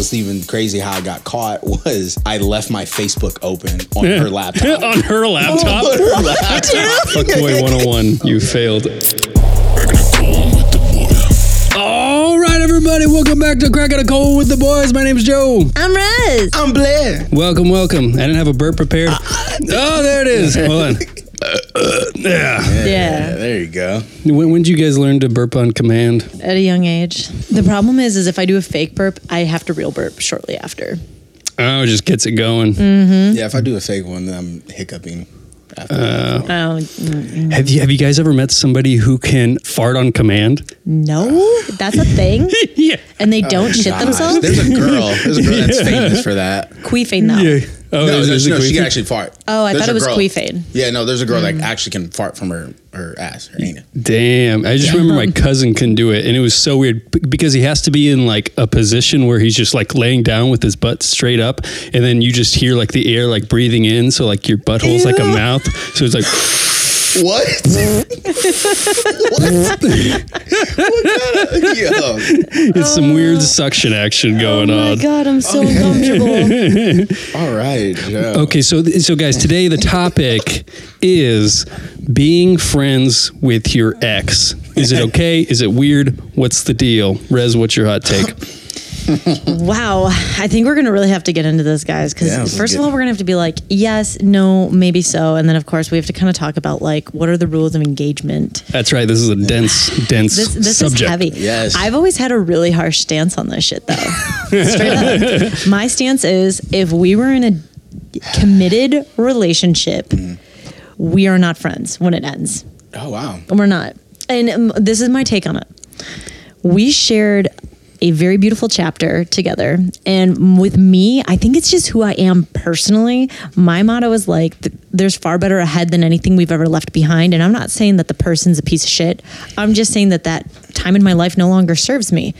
what's even crazy how I got caught was I left my Facebook open on her laptop. on her laptop. On her laptop. Fuckboy 101, you failed. All right, everybody, welcome back to Cracking a Cold with the Boys. My name's Joe. I'm Rez. I'm Blair. Welcome, welcome. I didn't have a burp prepared. Uh, oh, there it is. Hold on. Yeah. Yeah, Yeah. there you go. When, when did you guys learn to burp on command? At a young age. The problem is, is if I do a fake burp, I have to real burp shortly after. Oh, it just gets it going. Yeah, if I do a fake one, then I'm hiccuping. After Oh mm, Have you have you guys ever met somebody who can fart on command? no, that's a thing, yeah. and they don't shit Gosh, themselves. There's a girl. There's a girl that's famous for that. Queefing though. Yeah. Oh, no, is- no, is no, she can actually fart. Oh, I There's thought it was girl- queefing. Yeah, no, there's a girl that hmm. actually can fart from her her ass, her anus. Damn. I just remember my cousin can do it. And it was so weird because he has to be in like a position where he's just like laying down with his butt straight up. And then you just hear like the air like breathing in. So like your butthole's like a mouth. So it's like, What? what? what kind of? Yo. it's some weird suction action going oh my on. god, I'm so uncomfortable. All right. Joe. Okay, so so guys, today the topic is being friends with your ex. Is it okay? Is it weird? What's the deal? Rez, what's your hot take? wow, I think we're gonna really have to get into this, guys. Because Yeah, first of all, we're gonna have to be like, yes, no, maybe so, and then of course we have to kind of talk about like what are the rules of engagement. That's right. This is a dense, dense This this subject. is heavy. Yes. I've always had a really harsh stance on this shit though. Straight up. My stance is if we were in a committed relationship, we are not friends when it ends. Oh wow. We're not. And um, this is my take on it. We shared a very beautiful chapter together. And with me, I think it's just who I am personally. My motto is like, th- there's far better ahead than anything we've ever left behind. And I'm not saying that the person's a piece of shit. I'm just saying that that time in my life no longer serves me.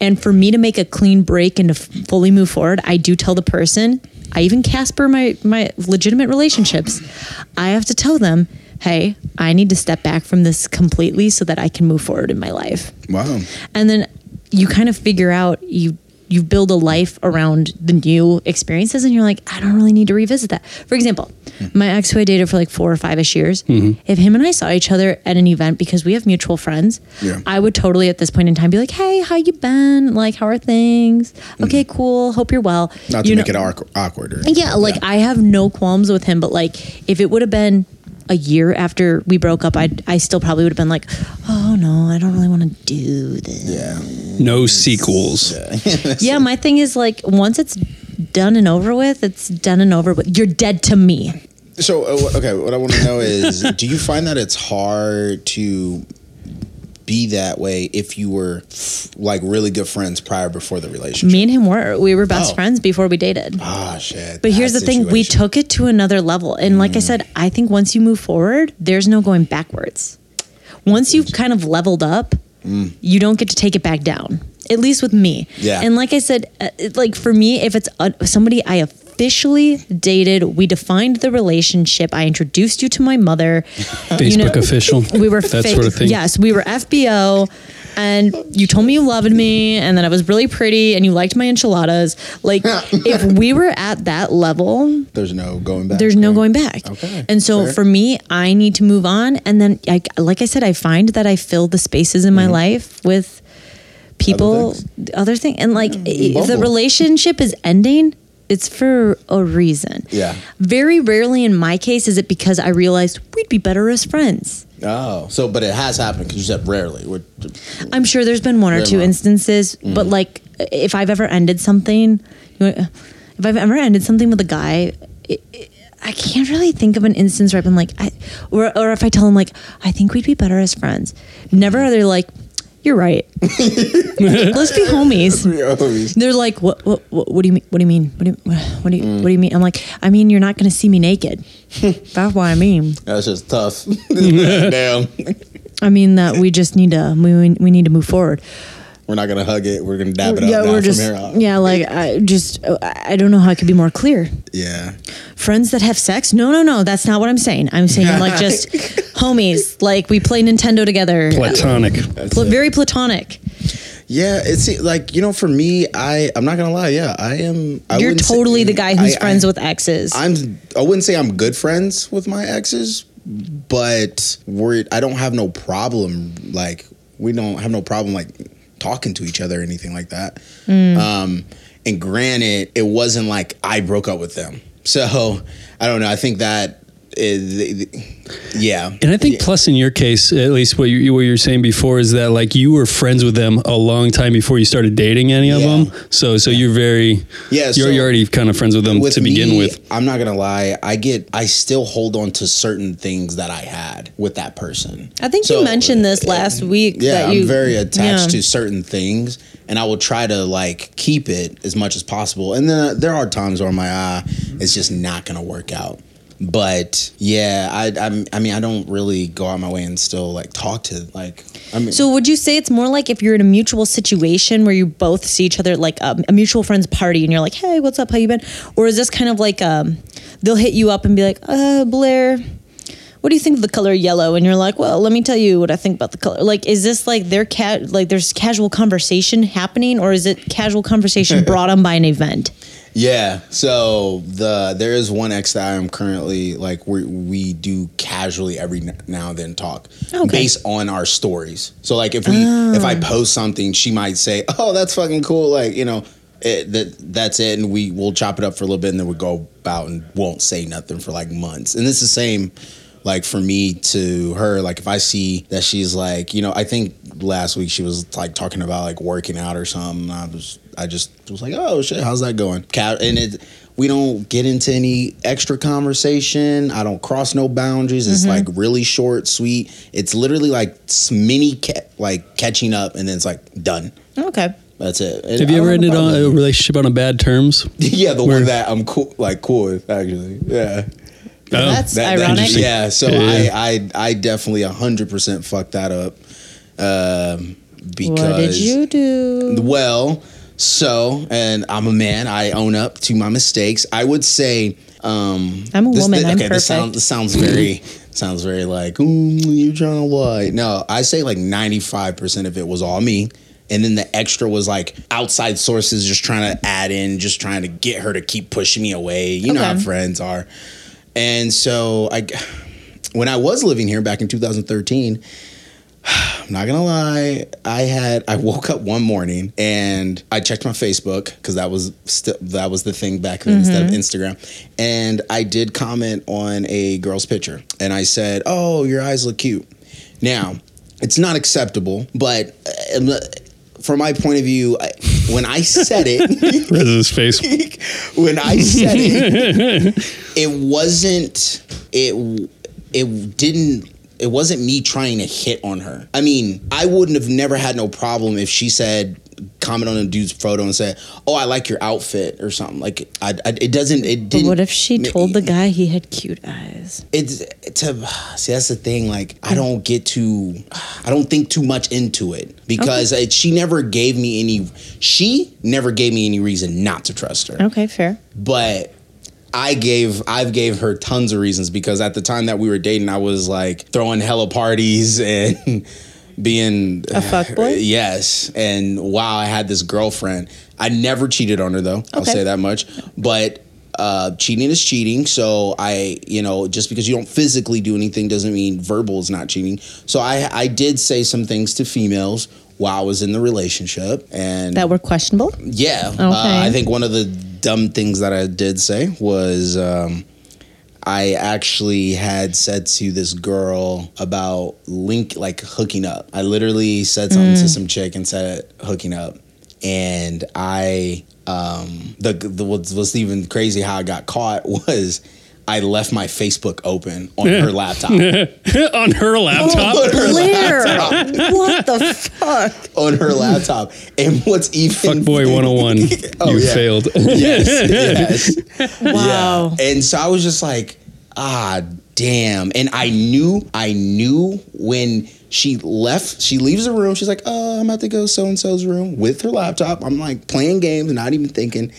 And for me to make a clean break and to f- fully move forward, I do tell the person, I even Casper my, my legitimate relationships, I have to tell them, hey, I need to step back from this completely so that I can move forward in my life Wow. and then you kind of figure out you you build a life around the new experiences and you're like i don't really need to revisit that. For example hmm. my ex who i dated for like four or five-ish years mm-hmm. if him and i saw each other at an event because we have mutual friends Yeah. i would totally at this point in time be like hey how you been? Like how are things? Mm-hmm. Okay cool. Hope you're well. Not to You make know- it awkward. Or yeah, like I have no qualms with him, but like if it would have been a year after we broke up, I I still probably would have been like, oh no, I don't really want to do this. yeah. No sequels. Yeah, my thing is like once it's done and over with, it's done and over with. You're dead to me. So uh, okay, what I want to know is, do you find that it's hard to be that way if you were like really good friends prior before the relationship? Me and him were we were best Oh. friends before we dated. Ah, shit. But here's the that thing, we took it to another level. And like I said, I think once you move forward, there's no going backwards. Once you've kind of leveled up, you don't get to take it back down. At least with me. Yeah. And like I said, uh, like for me, if it's uh, somebody I officially dated, we defined the relationship. I introduced you to my mother. Facebook official. We were that fa- sort of thing. Yes, we were FBO, and you told me you loved me, and that I was really pretty, and you liked my enchiladas. Like, if we were at that level, There's no going back. there's no right? going back. Okay, And so fair. for me, I need to move on, and then, I, like I said, I find that I fill the spaces in my mm-hmm. life with people, things. other thing, and like mm, if the relationship is ending. It's for a reason. Yeah. Very rarely in my case is it because I realized we'd be better as friends. Oh, so but it has happened because you said rarely. Would- I'm sure there's been one or two instances, mm-hmm. but like if I've ever ended something, if I've ever ended something with a guy, it, it, I can't really think of an instance where I've been like, I, or or if I tell him like, I think we'd be better as friends. Never mm-hmm. are they like, you're right. Let's be homies. They're like, what, what, what, what do you mean? What do you mean? What do you, what do you, what do you mm. mean? I'm like, I mean, you're not going to see me naked. That's what I mean. That's just tough. Damn. I mean that we just need to, we, we need to move forward. We're not gonna hug it. We're gonna dab it up yeah, we're from just here out. yeah, like I just I don't know how I could be more clear. Yeah. Friends that have sex? No, no, no. That's not what I'm saying. I'm saying like just homies. Like we play Nintendo together. Platonic. Pla- very platonic. Yeah, it's like you know, for me, I I'm not gonna lie. Yeah, I am. I You're wouldn't say- totally the guy who's I- friends I- with exes. I'm. I wouldn't say I'm good friends with my exes, but we're. I don't have no problem. Like we don't have no problem like talking to each other or anything like that. Mm. Um, and granted, it wasn't like I broke up with them. So I don't know. I think that is, yeah. And I think plus in your case, at least what you what you were saying before is that like you were friends with them a long time before you started dating any of Yeah. them. So so you're very Yeah, You're, so- you're already kind of friends with them to begin me, with. I'm not gonna lie. I get. I still hold on to certain things that I had with that person. I think So, you mentioned this uh, last week. Yeah, that I'm very attached yeah. to certain things, and I will try to like keep it as much as possible. And then uh, there are times where my eye it's just not gonna work out. But yeah, I I'm, I mean I don't really go out my way and still like talk to like I mean So would you say it's more like if you're in a mutual situation where you both see each other like a, a mutual friends party and you're like, hey, what's up? How you been? Or is this kind of like um, they'll hit you up and be like, uh, Blair, what do you think of the color yellow? And you're like, well, let me tell you what I think about the color. Like, is this like their cat like there's casual conversation happening, or is it casual conversation brought on by an event? Yeah. So the there is one ex that I am currently like we we do casually every now and then talk Okay. based on our stories. So like if we if I oh. post something, she might say, "Oh, that's fucking cool." Like you know. It, that that's it, and we will chop it up for a little bit, and then we go about and won't say nothing for like months. And it's the same, like for me to her. Like if I see that she's like, you know, I think last week she was like talking about like working out or something. I was, I just was like, oh shit, how's that going? And it, we don't get into any extra conversation. I don't cross no boundaries. It's mm-hmm. like really short, sweet. It's literally like mini, ca- like catching up, and then it's like done. Okay. That's it. And Have you don't ever ended on a relationship on a bad terms? yeah, the Where- one that I'm cool, like cool with, actually. Yeah. Oh. That's That- that- ironic. yeah, so Yeah. I, I I definitely hundred percent fucked that up. Um, because what did you do? well, so and I'm a man. I own up to my mistakes. I would say um, I'm a woman, I'm okay, this, sound, this sounds very sounds very like ooh, you trying to lie. No, I say like 95 percent of it was all me. And then the extra was like outside sources just trying to add in, just trying to get her to keep pushing me away. You know how friends are. And so I when I was living here back in 2013, I'm not gonna lie. I had I woke up one morning and I checked my Facebook because that was still that was the thing back then instead of Instagram, and I did comment on a girl's picture and I said, "Oh, your eyes look cute." Now, it's not acceptable, but uh, from my point of view, I, when I said it, face. when I said it, it wasn't it it didn't it wasn't me trying to hit on her. I mean, I wouldn't have never had no problem if she said comment on a dude's photo and say, "Oh, I like your outfit" or something. Like I, I it doesn't it didn't But what if she told the guy he had cute eyes? it's to see that's the thing like i mm. don't get too i don't think too much into it because it, she never gave me any she never gave me any reason not to trust her Okay, fair. but I gave I've gave her tons of reasons because at the time that we were dating, I was like throwing hella parties and being A fuckboy? Yes, and wow, I had this girlfriend. I never cheated on her though. I'll say that much. But uh, cheating is cheating. So I, you know, just because you don't physically do anything doesn't mean verbal is not cheating. So I I did say some things to females while I was in the relationship and That were questionable. yeah. Okay. Uh, I think one of the dumb things that I did say was um, I actually had said to this girl about link like hooking up. I literally said something to some chick and said hooking up, and I um, the the what was even crazy how I got caught was. I left my Facebook open on her laptop. on her laptop. On her Blair, laptop. what the fuck? on her laptop. And what's even Fuckboy 101. Oh, you yeah. failed. yes, yes. Wow. Yeah. And so I was just like, ah, damn. And I knew, I knew when she left, she leaves the room. She's like, oh, I'm about to go so and so's room with her laptop. I'm like playing games, not even thinking.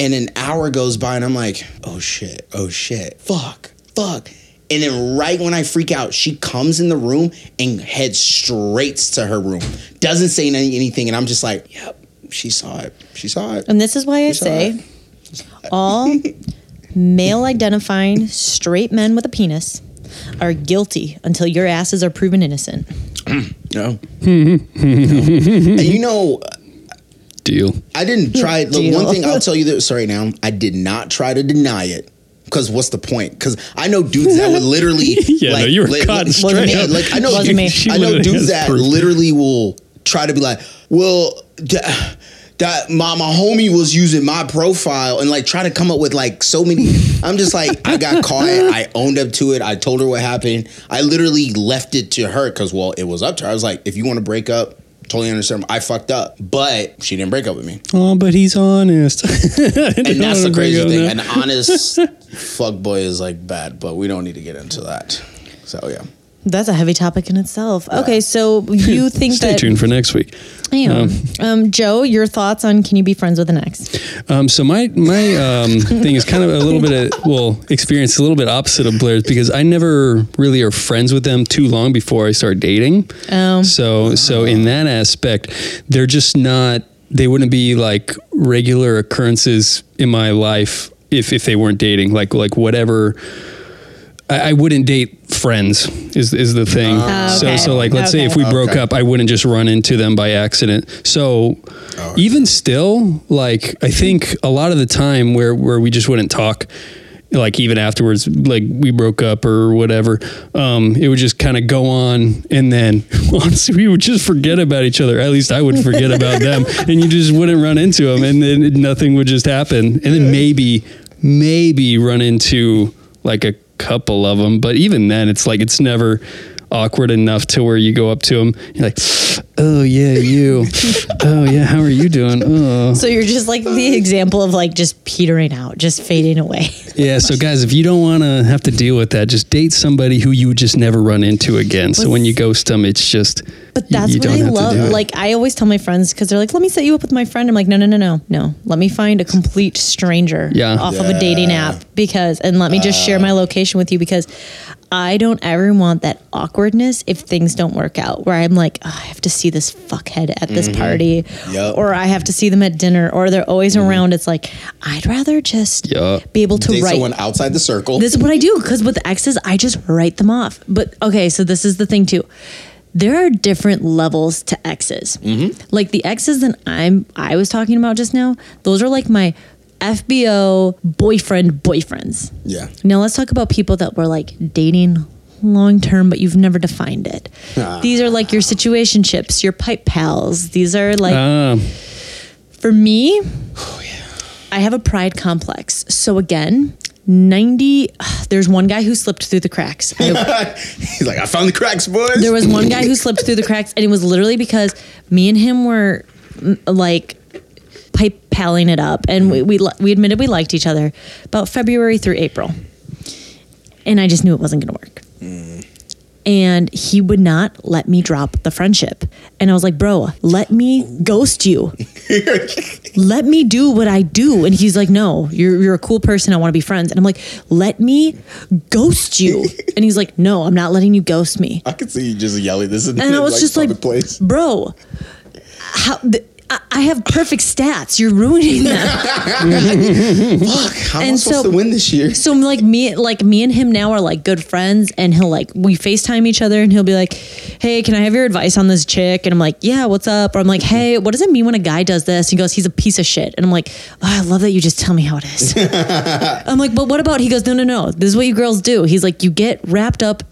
And an hour goes by, and I'm like, oh shit, oh shit, fuck, fuck. And then right when I freak out, she comes in the room and heads straight to her room. Doesn't say any, anything, and I'm just like, yep, she saw it. She saw it. And this is why I say all male identifying straight men with a penis are guilty until your asses are proven innocent. No. No. You know, Deal. I didn't hmm, try. Look, one thing I'll tell you this right now, I did not try to deny it. Because what's the point? Because I know dudes that would literally, Yeah, no, you were li- caught li- straight yeah, up. Like I know, Wasn't. She I know dudes that proof. literally will try to be like, well, that, that my my homie was using my profile and like try to come up with like so many. I'm just like, I got caught. I owned up to it. I told her what happened. I literally left it to her because well, it was up to her. I was like, if you want to break up. Totally understand. I fucked up, but she didn't break up with me. Oh, but he's honest. And that's the crazy thing. An honest fuck boy is like bad, but we don't need to get into that. So yeah. That's a heavy topic in itself. Okay, so you think Stay that tuned for next week. Damn. Um, Joe, your thoughts on can you be friends with an ex? Um, so my my um, thing is kind of a little bit of well experience a little bit opposite of Blair's because I never really are friends with them too long before I start dating. Oh. So so in that aspect, they're just not. They wouldn't be like regular occurrences in my life if if they weren't dating. Like like whatever. I, I wouldn't date friends is is the thing. Oh, So okay. so like let's say if we broke Okay. up, I wouldn't just run into them by accident. So even still, like I think a lot of the time where where we just wouldn't talk, like even afterwards, like we broke up or whatever, um, it would just kind of go on, and then honestly, we would just forget about each other. At least I would forget about them, and you just wouldn't run into them, and then nothing would just happen, and then maybe maybe run into like a couple of them, but even then, it's like it's never awkward enough to where you go up to them, you're like, oh yeah, you, oh yeah, how are you doing? Oh. So you're just like the example of like just petering out, just fading away. Yeah, so guys, if you don't want to have to deal with that, just date somebody who you would just never run into again. So when you ghost them, it's just. But that's you what I love. Like I always tell my friends because they're like, "Let me set you up with my friend." I'm like, "No, no, no, no, no. Let me find a complete stranger Yeah. off of a dating app because, and let me just share my location with you because I don't ever want that awkwardness if things don't work out. Where I'm like, oh, I have to see this fuckhead at this mm-hmm. party, Yup. or I have to see them at dinner, or they're always mm-hmm. around. It's like I'd rather just Yup. be able to Date write someone outside the circle. this is what I do because with exes, I just write them off. But okay, so this is the thing too. There are different levels to exes. Mm-hmm. Like the exes that I'm I was talking about just now, those are like my FBO boyfriend boyfriends. yeah. Now let's talk about people that were like dating long term, but you've never defined it. These are like your situationships, your pipe pals. These are like Um, for me, I have a pride complex. So again, 90 there's one guy who slipped through the cracks. I- He's like, I found the cracks, boys. there was one guy who slipped through the cracks and it was literally because me and him were like pipe palling it up and we, mm-hmm. we we admitted we liked each other about February through April. And I just knew it wasn't going to work. Mm. And he would not let me drop the friendship. And I was like, bro, let me ghost you. let me do what I do. And he's like, no, you're, you're a cool person. I want to be friends. And I'm like, let me ghost you. And he's like, no, I'm not letting you ghost me. I could see you just yelling this in And I was just like, place. bro, how, th- I, I have perfect stats. You're ruining them. Fuck, how am I and supposed so- to win this year? so like me, like me and him now are like good friends, and he'll like we Facetime each other, and he'll be like, "Hey, can I have your advice on this chick?" And I'm like, "Yeah, what's up?" Or I'm like, "Hey, what does it mean when a guy does this?" He goes, "He's a piece of shit," and I'm like, oh, "I love that you just tell me how it is." I'm like, "But what about?" He goes, "No, no, no. This is what you girls do." He's like, "You get wrapped up."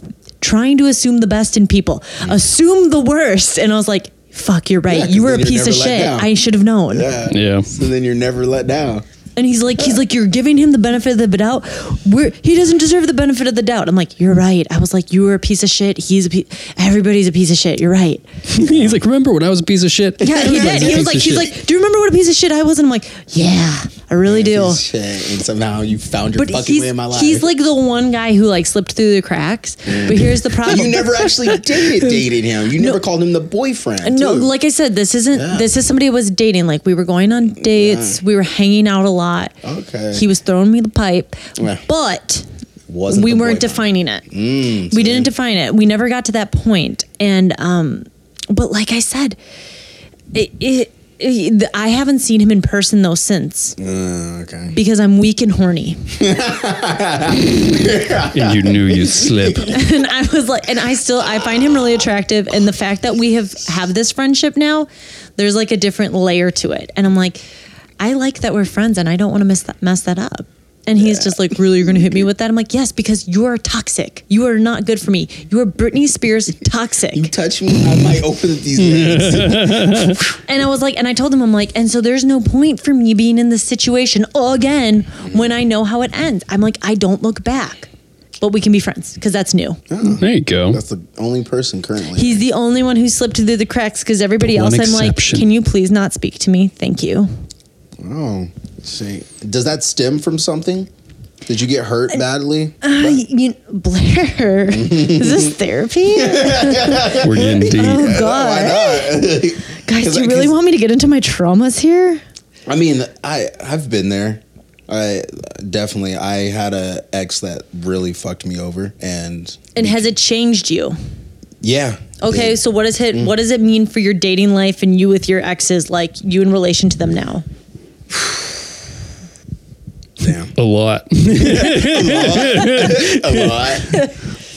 Trying to assume the best in people, mm. assume the worst, and I was like, "Fuck, you're right. Yeah, 'cause you were a piece of shit. down. I should have known." Yeah. Yeah. So then you're never let down. And he's like, he's like, you're giving him the benefit of the doubt. Where he doesn't deserve the benefit of the doubt. I'm like, you're right. I was like, you were a piece of shit. He's a piece. Everybody's a piece of shit. You're right. he's like, remember when I was a piece of shit? Yeah, he did. He was like, he's shit. like, do you remember what a piece of shit I was? And I'm like, yeah, I really do. Shit, and somehow you found your But fucking way in my life. he's like the one guy who like slipped through the cracks. But here's the problem. you never actually dated dated him. You never called him the boyfriend. No, like I said, this isn't. Yeah. This is somebody who was dating. Like we were going on dates. We were hanging out a lot. Okay. He was throwing me the pipe, Yeah. but Wasn't we weren't boyfriend. defining it. Mm, we didn't define it. We never got to that point. And um, but like I said, it, it I haven't seen him in person though since Uh, okay. because I'm weak and horny. and you knew you'd slip. and I was like, and I still I find him really attractive. And the fact that we have have this friendship now, there's like a different layer to it. And I'm like, I like that we're friends, and I don't want to mess that mess that up. And he's just like, really, you're gonna hit me with that? I'm like, yes, because you are toxic. You are not good for me. You are Britney Spears toxic. You touch me, I might open these legs. And I was like, and I told him, I'm like, and so there's no point for me being in this situation again when I know how it ends. I'm like, I don't look back, but we can be friends because that's new. Oh. There you go. That's the only person currently. He's the only one who slipped through the cracks because everybody The else, I'm like, can you please not speak to me? Thank you. Oh, see. Does that stem from something? Did you get hurt badly? Uh, you, Blair, is this therapy? We're getting deep. Oh Why God, not? guys, 'Cause do you really want me to get into my traumas here? I mean, I I've been there. I definitely I had a ex that really fucked me over, and And has it changed you? yeah. Okay, it- so what does it Mm. what does it mean for your dating life and you with your exes, like you in relation to them now? Damn A lot. a lot. a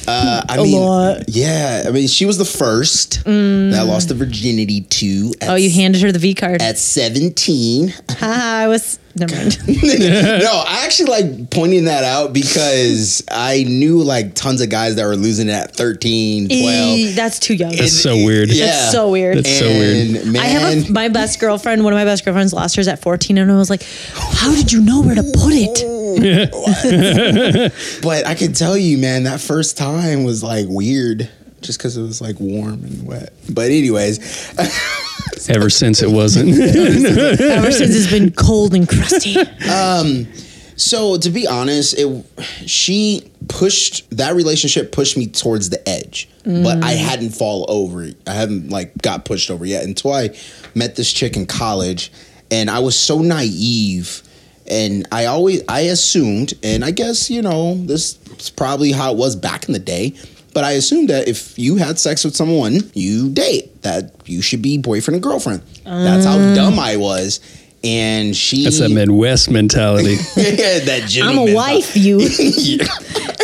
Uh, I A mean, lot. yeah. I mean, she was the first that I lost the virginity to. At, Oh, you handed her the V card. at seventeen. Haha, I was never mind. no, I actually like pointing that out because I knew like tons of guys that were losing it at 13, 12. Eee, That's too young. That's so weird. Yeah. That's so weird. That's so weird. Man, I have a, my best girlfriend. One of my best girlfriends lost hers at 14, and I was like, "How did you know where to put it?" but I can tell you, man, that first time was like weird just because it was like warm and wet. But, anyways, Ever since it wasn't. Ever since it's been cold and crusty. Um, so to be honest, it she pushed that relationship pushed me towards the edge, but I hadn't fall over. I hadn't like got pushed over yet until I met this chick in college, and I was so naive. And I always I assumed, and I guess you know this is probably how it was back in the day. But I assumed that if you had sex with someone, you date. That you should be boyfriend and girlfriend. That's how dumb I was. And she That's that Midwest mentality. that I'm gentleman. a wife, you.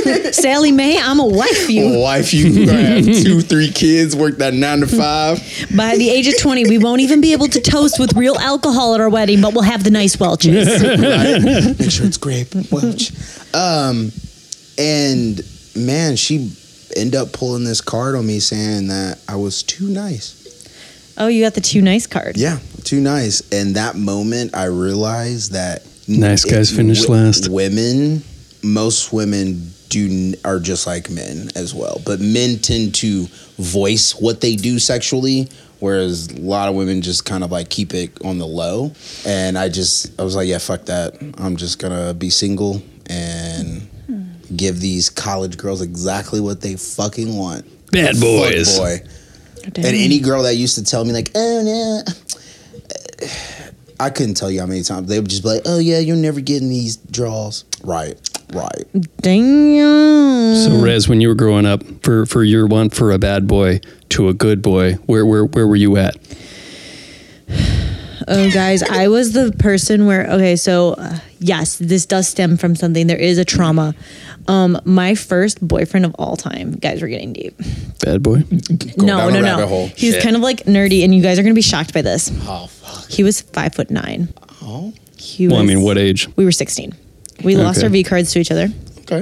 Sally Mae, I'm a wife, you. wife, you gonna have two, three kids, work that nine to five. By the age of 20, we won't even be able to toast with real alcohol at our wedding, but we'll have the nice Welch's. Right? Make sure it's grape Welch. Um, and man, she ended up pulling this card on me saying that I was too nice. Oh, you got the too nice card. Yeah, too nice. And that moment, I realized that Nice guys finish wi- last. Women, most women do are just like men as well, but men tend to voice what they do sexually, whereas a lot of women just kind of like keep it on the low. And I just, I was like, yeah, fuck that. I'm just gonna be single and give these college girls exactly what they fucking want. Bad Fuck boys. boy. Damn. And any girl that used to tell me like, oh no, I couldn't tell you how many times they would just be like, oh yeah, you're never getting these draws. Right, right. Damn. So Rez, when you were growing up, for for your want for a bad boy to a good boy, where where where were you at? Oh, guys, I was the person where, okay, so uh, yes, this does stem from something. There is a trauma. Um, my first boyfriend of all time, guys, we're getting deep. Bad boy. no, down no, a no. rabbit hole. He was Shit. kind of like nerdy, and you guys are going to be shocked by this. Oh fuck. He was five foot nine. Oh, He Well, I mean, what age? We were 16. We lost Okay. our V cards to each other, okay.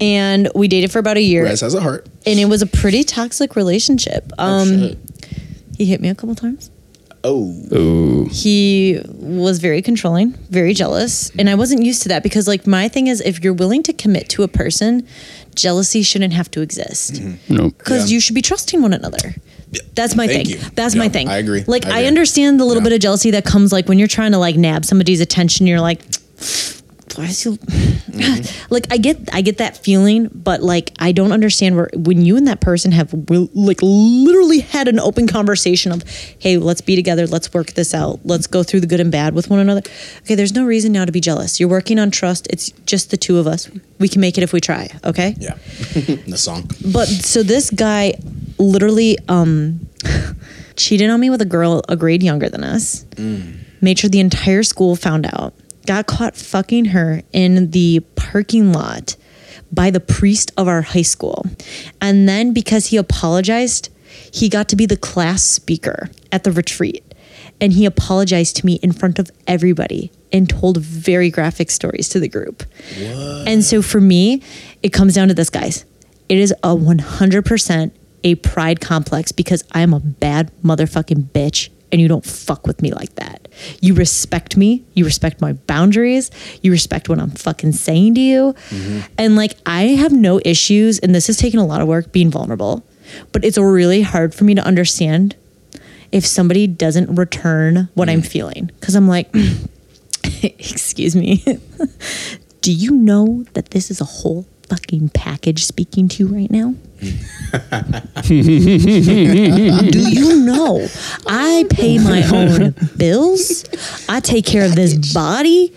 and we dated for about a year. Rez has a heart. and it was a pretty toxic relationship. Um, shit. he hit me a couple times. Oh, Oh, He was very controlling, very jealous, and I wasn't used to that because, like, my thing is, if you're willing to commit to a person, jealousy shouldn't have to exist mm-hmm. no. because Yeah. you should be trusting one another. That's my Thank thing. you. That's my thing. I agree. Like, I I, understand the little Yeah. bit of jealousy that comes, like, when you're trying to like nab somebody's attention. You're like, why is he like I get I get that feeling, but like I don't understand where when you and that person have like literally had an open conversation of, hey, let's be together, let's work this out, let's go through the good and bad with one another. Okay, there's no reason now to be jealous. You're working on trust. It's just the two of us. We can make it if we try. Okay. Yeah. the song. But so this guy literally um cheated on me with a girl a grade younger than us. Made sure the entire school found out. Got caught fucking her in the parking lot by the priest of our high school. And then because he apologized, he got to be the class speaker at the retreat. And he apologized to me in front of everybody and told very graphic stories to the group. And so for me, it comes down to this, guys. It is a 100% a pride complex because I'm a bad motherfucking bitch and you don't fuck with me like that. You respect me, you respect my boundaries, you respect what I'm fucking saying to you. Mm-hmm. And like, I have no issues, and this has taken a lot of work being vulnerable, but it's really hard for me to understand if somebody doesn't return what I'm mm. feeling. Cause I'm like, excuse me. Do you know that this is a whole fucking package speaking to you right now? Do you know I pay my own bills? I take care of this body.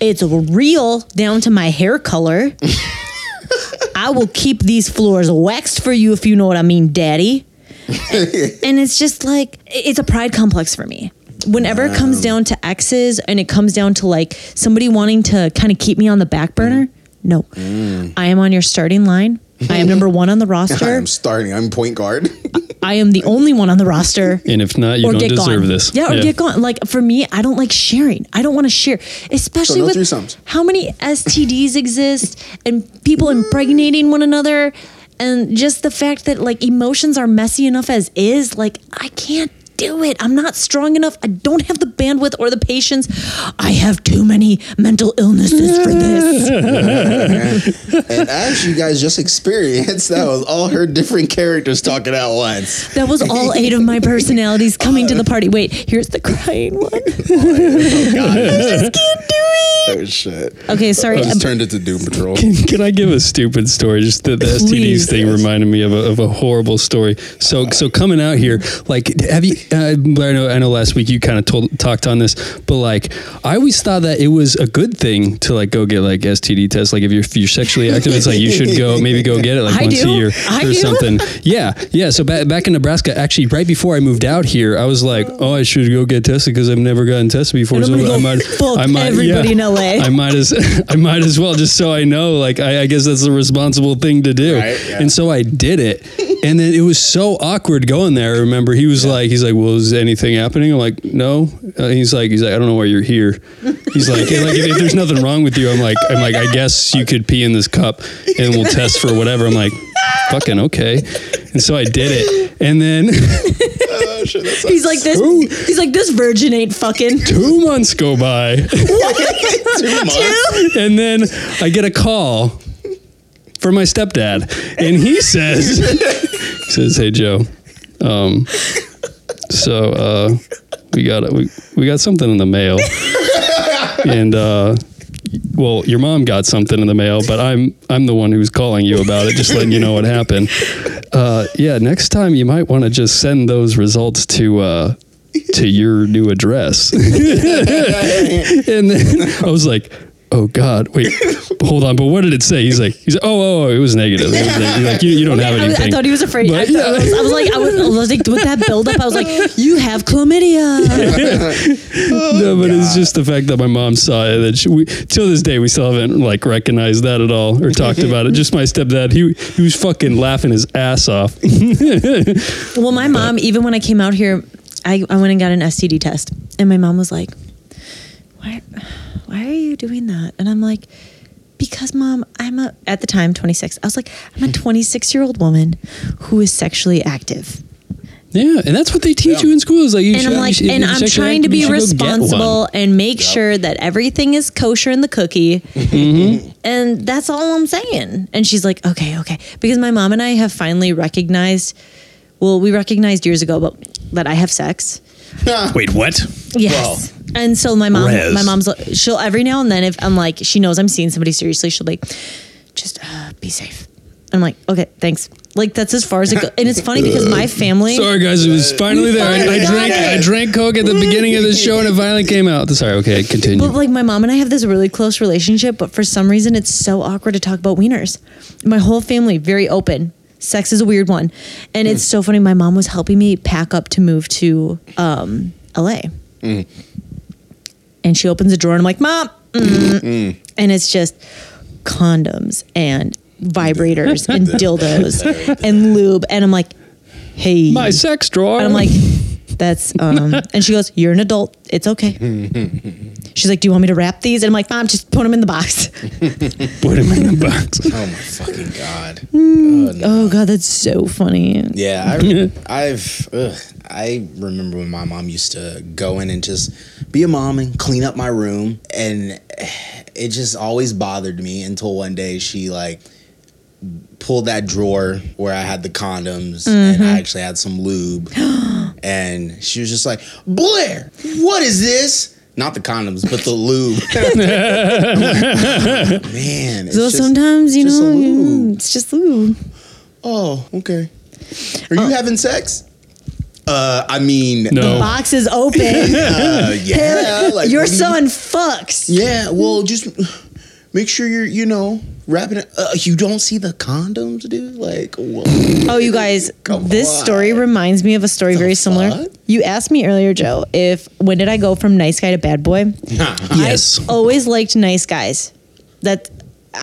It's real down to my hair color. I will keep these floors waxed for you if you know what I mean, daddy. and it's just like it's a pride complex for me. Whenever it comes down to exes and it comes down to like somebody wanting to kind of keep me on the back burner, no. Mm. I am on your starting line. I am number one on the roster. I'm starting. I'm point guard. I am the only one on the roster. And if not, you or don't get deserve gone. this. Yeah, or get gone. Like for me, I don't like sharing. I don't want to share, especially no with threesomes. how many STDs exist and people impregnating one another, and just the fact that like emotions are messy enough as is. Like I can't do it. I'm not strong enough. I don't have the bandwidth or the patience. I have too many mental illnesses for this. and as you guys just experienced, that was all her different characters talking at once. That was all eight of my personalities coming to the party. Wait, here's the crying one. Oh, oh God. I just can't do it. Oh shit. Okay, sorry. I just turned it to Doom Patrol. Can I give a stupid story? Just the, the STDs Please. thing reminded me of a, of a horrible story. So so coming out here, like, have you? Uh, I know I know last week you kind of told talked on this, but like, I always thought that it was a good thing to like go get like STD tests. Like if you're if you're sexually active, it's like you should go maybe go get it like I once do. a year I or do. something. Yeah, yeah. So back back in Nebraska, actually, right before I moved out here, I was like, oh, I should go get tested because I've never gotten tested before. So I might, I might, everybody yeah, in LA. I might as I might as well just so I know. Like I, I guess that's the responsible thing to do. Right, yeah. And so I did it, and then it was so awkward going there. I remember he was like, he's like, well, is anything happening? I'm like, no. Uh, he's like, he's like, I don't know why you're here. He's like, like if, if there's nothing wrong with you, I'm like, I'm like, I guess you could pee in this cup, and we'll test for whatever. I'm like, fucking okay. And so I did it, and then. Oh shit, that's He's like this. He's like this virgin ain't fucking. two months go by two months. and then i get a call from my stepdad and he says he says hey joe um so uh we got we, we got something in the mail and uh well, your mom got something in the mail, but I'm I'm the one who's calling you about it, just letting you know what happened. Uh, yeah, next time you might want to just send those results to uh, to your new address. and then I was like, oh God, wait, hold on. But what did it say? He's like, he's like, oh, oh, oh, it was negative. It was negative. Like, you, you don't have I, anything. I thought he was afraid. I, yeah. I, was, I was like, I was, was like, with that buildup, I was like, you have chlamydia. Oh, no, but it's just the fact that my mom saw it. That she, we, till this day, we still haven't like recognized that at all or talked about it. Just my stepdad, he he was fucking laughing his ass off. Well, my mom, even when I came out here, I, I went and got an STD test, and my mom was like, "Why, why are you doing that?" And I'm like, "Because, mom, I'm a at the time 26. I was like, I'm a 26 year old woman who is sexually active." yeah, and that's what they teach Yeah. you in school. Is like, you and should, I'm like, you should- and if you're I'm trying to be should go get one. responsible and make sure that everything is kosher in the cookie. Mm-hmm. And that's all I'm saying. And she's like, okay, okay. Because my mom and I have finally recognized, well, we recognized years ago but that I have sex. Wait, what? Yes. And so my mom, Rez. my mom's, she'll every now and then, if I'm like, she knows I'm seeing somebody seriously, she'll be like, just uh, be safe. I'm like, okay, thanks. Like that's as far as it goes. And it's funny because my family, Sorry, guys, it was finally there. I, I drank, I drank Coke at the beginning of the show, and it finally came out. Sorry, okay, continue. but like my mom and I have this really close relationship, but for some reason it's so awkward to talk about wieners. My whole family very open. Sex is a weird one, and it's so funny. My mom was helping me pack up to move to um, LA, and she opens a drawer, and I'm like, "Mom," mm. and it's just condoms and vibrators and dildos and lube, and I'm like, "Hey, My sex drawer. and I'm like, that's um and she goes, You're an adult. It's okay. She's like, Do you want me to wrap these? And I'm like, Mom, just put them in the box. put them in the box. Oh my fucking god. Oh, no. Oh god, that's so funny. Yeah, I, I've ugh, I remember when my mom used to go in and just be a mom and clean up my room, and it just always bothered me until one day she like pulled that drawer where I had the condoms and I actually had some lube, and she was just like, "Blair, what is this?" Not the condoms, but the lube. Man, it's So just- sometimes, you know, it's just lube. Oh, okay. Are you having sex? Uh, I mean, No. Box is open. uh, yeah. Like, Your son fucks. Yeah. Well, just make sure you're, you know, wrapping it. Uh, you don't see the condoms, dude. Like, whoa. Oh, you guys, Come this on. story reminds me of a story very similar. You asked me earlier, Joe, if when did I go from nice guy to bad boy? Yes. I've always liked nice guys. That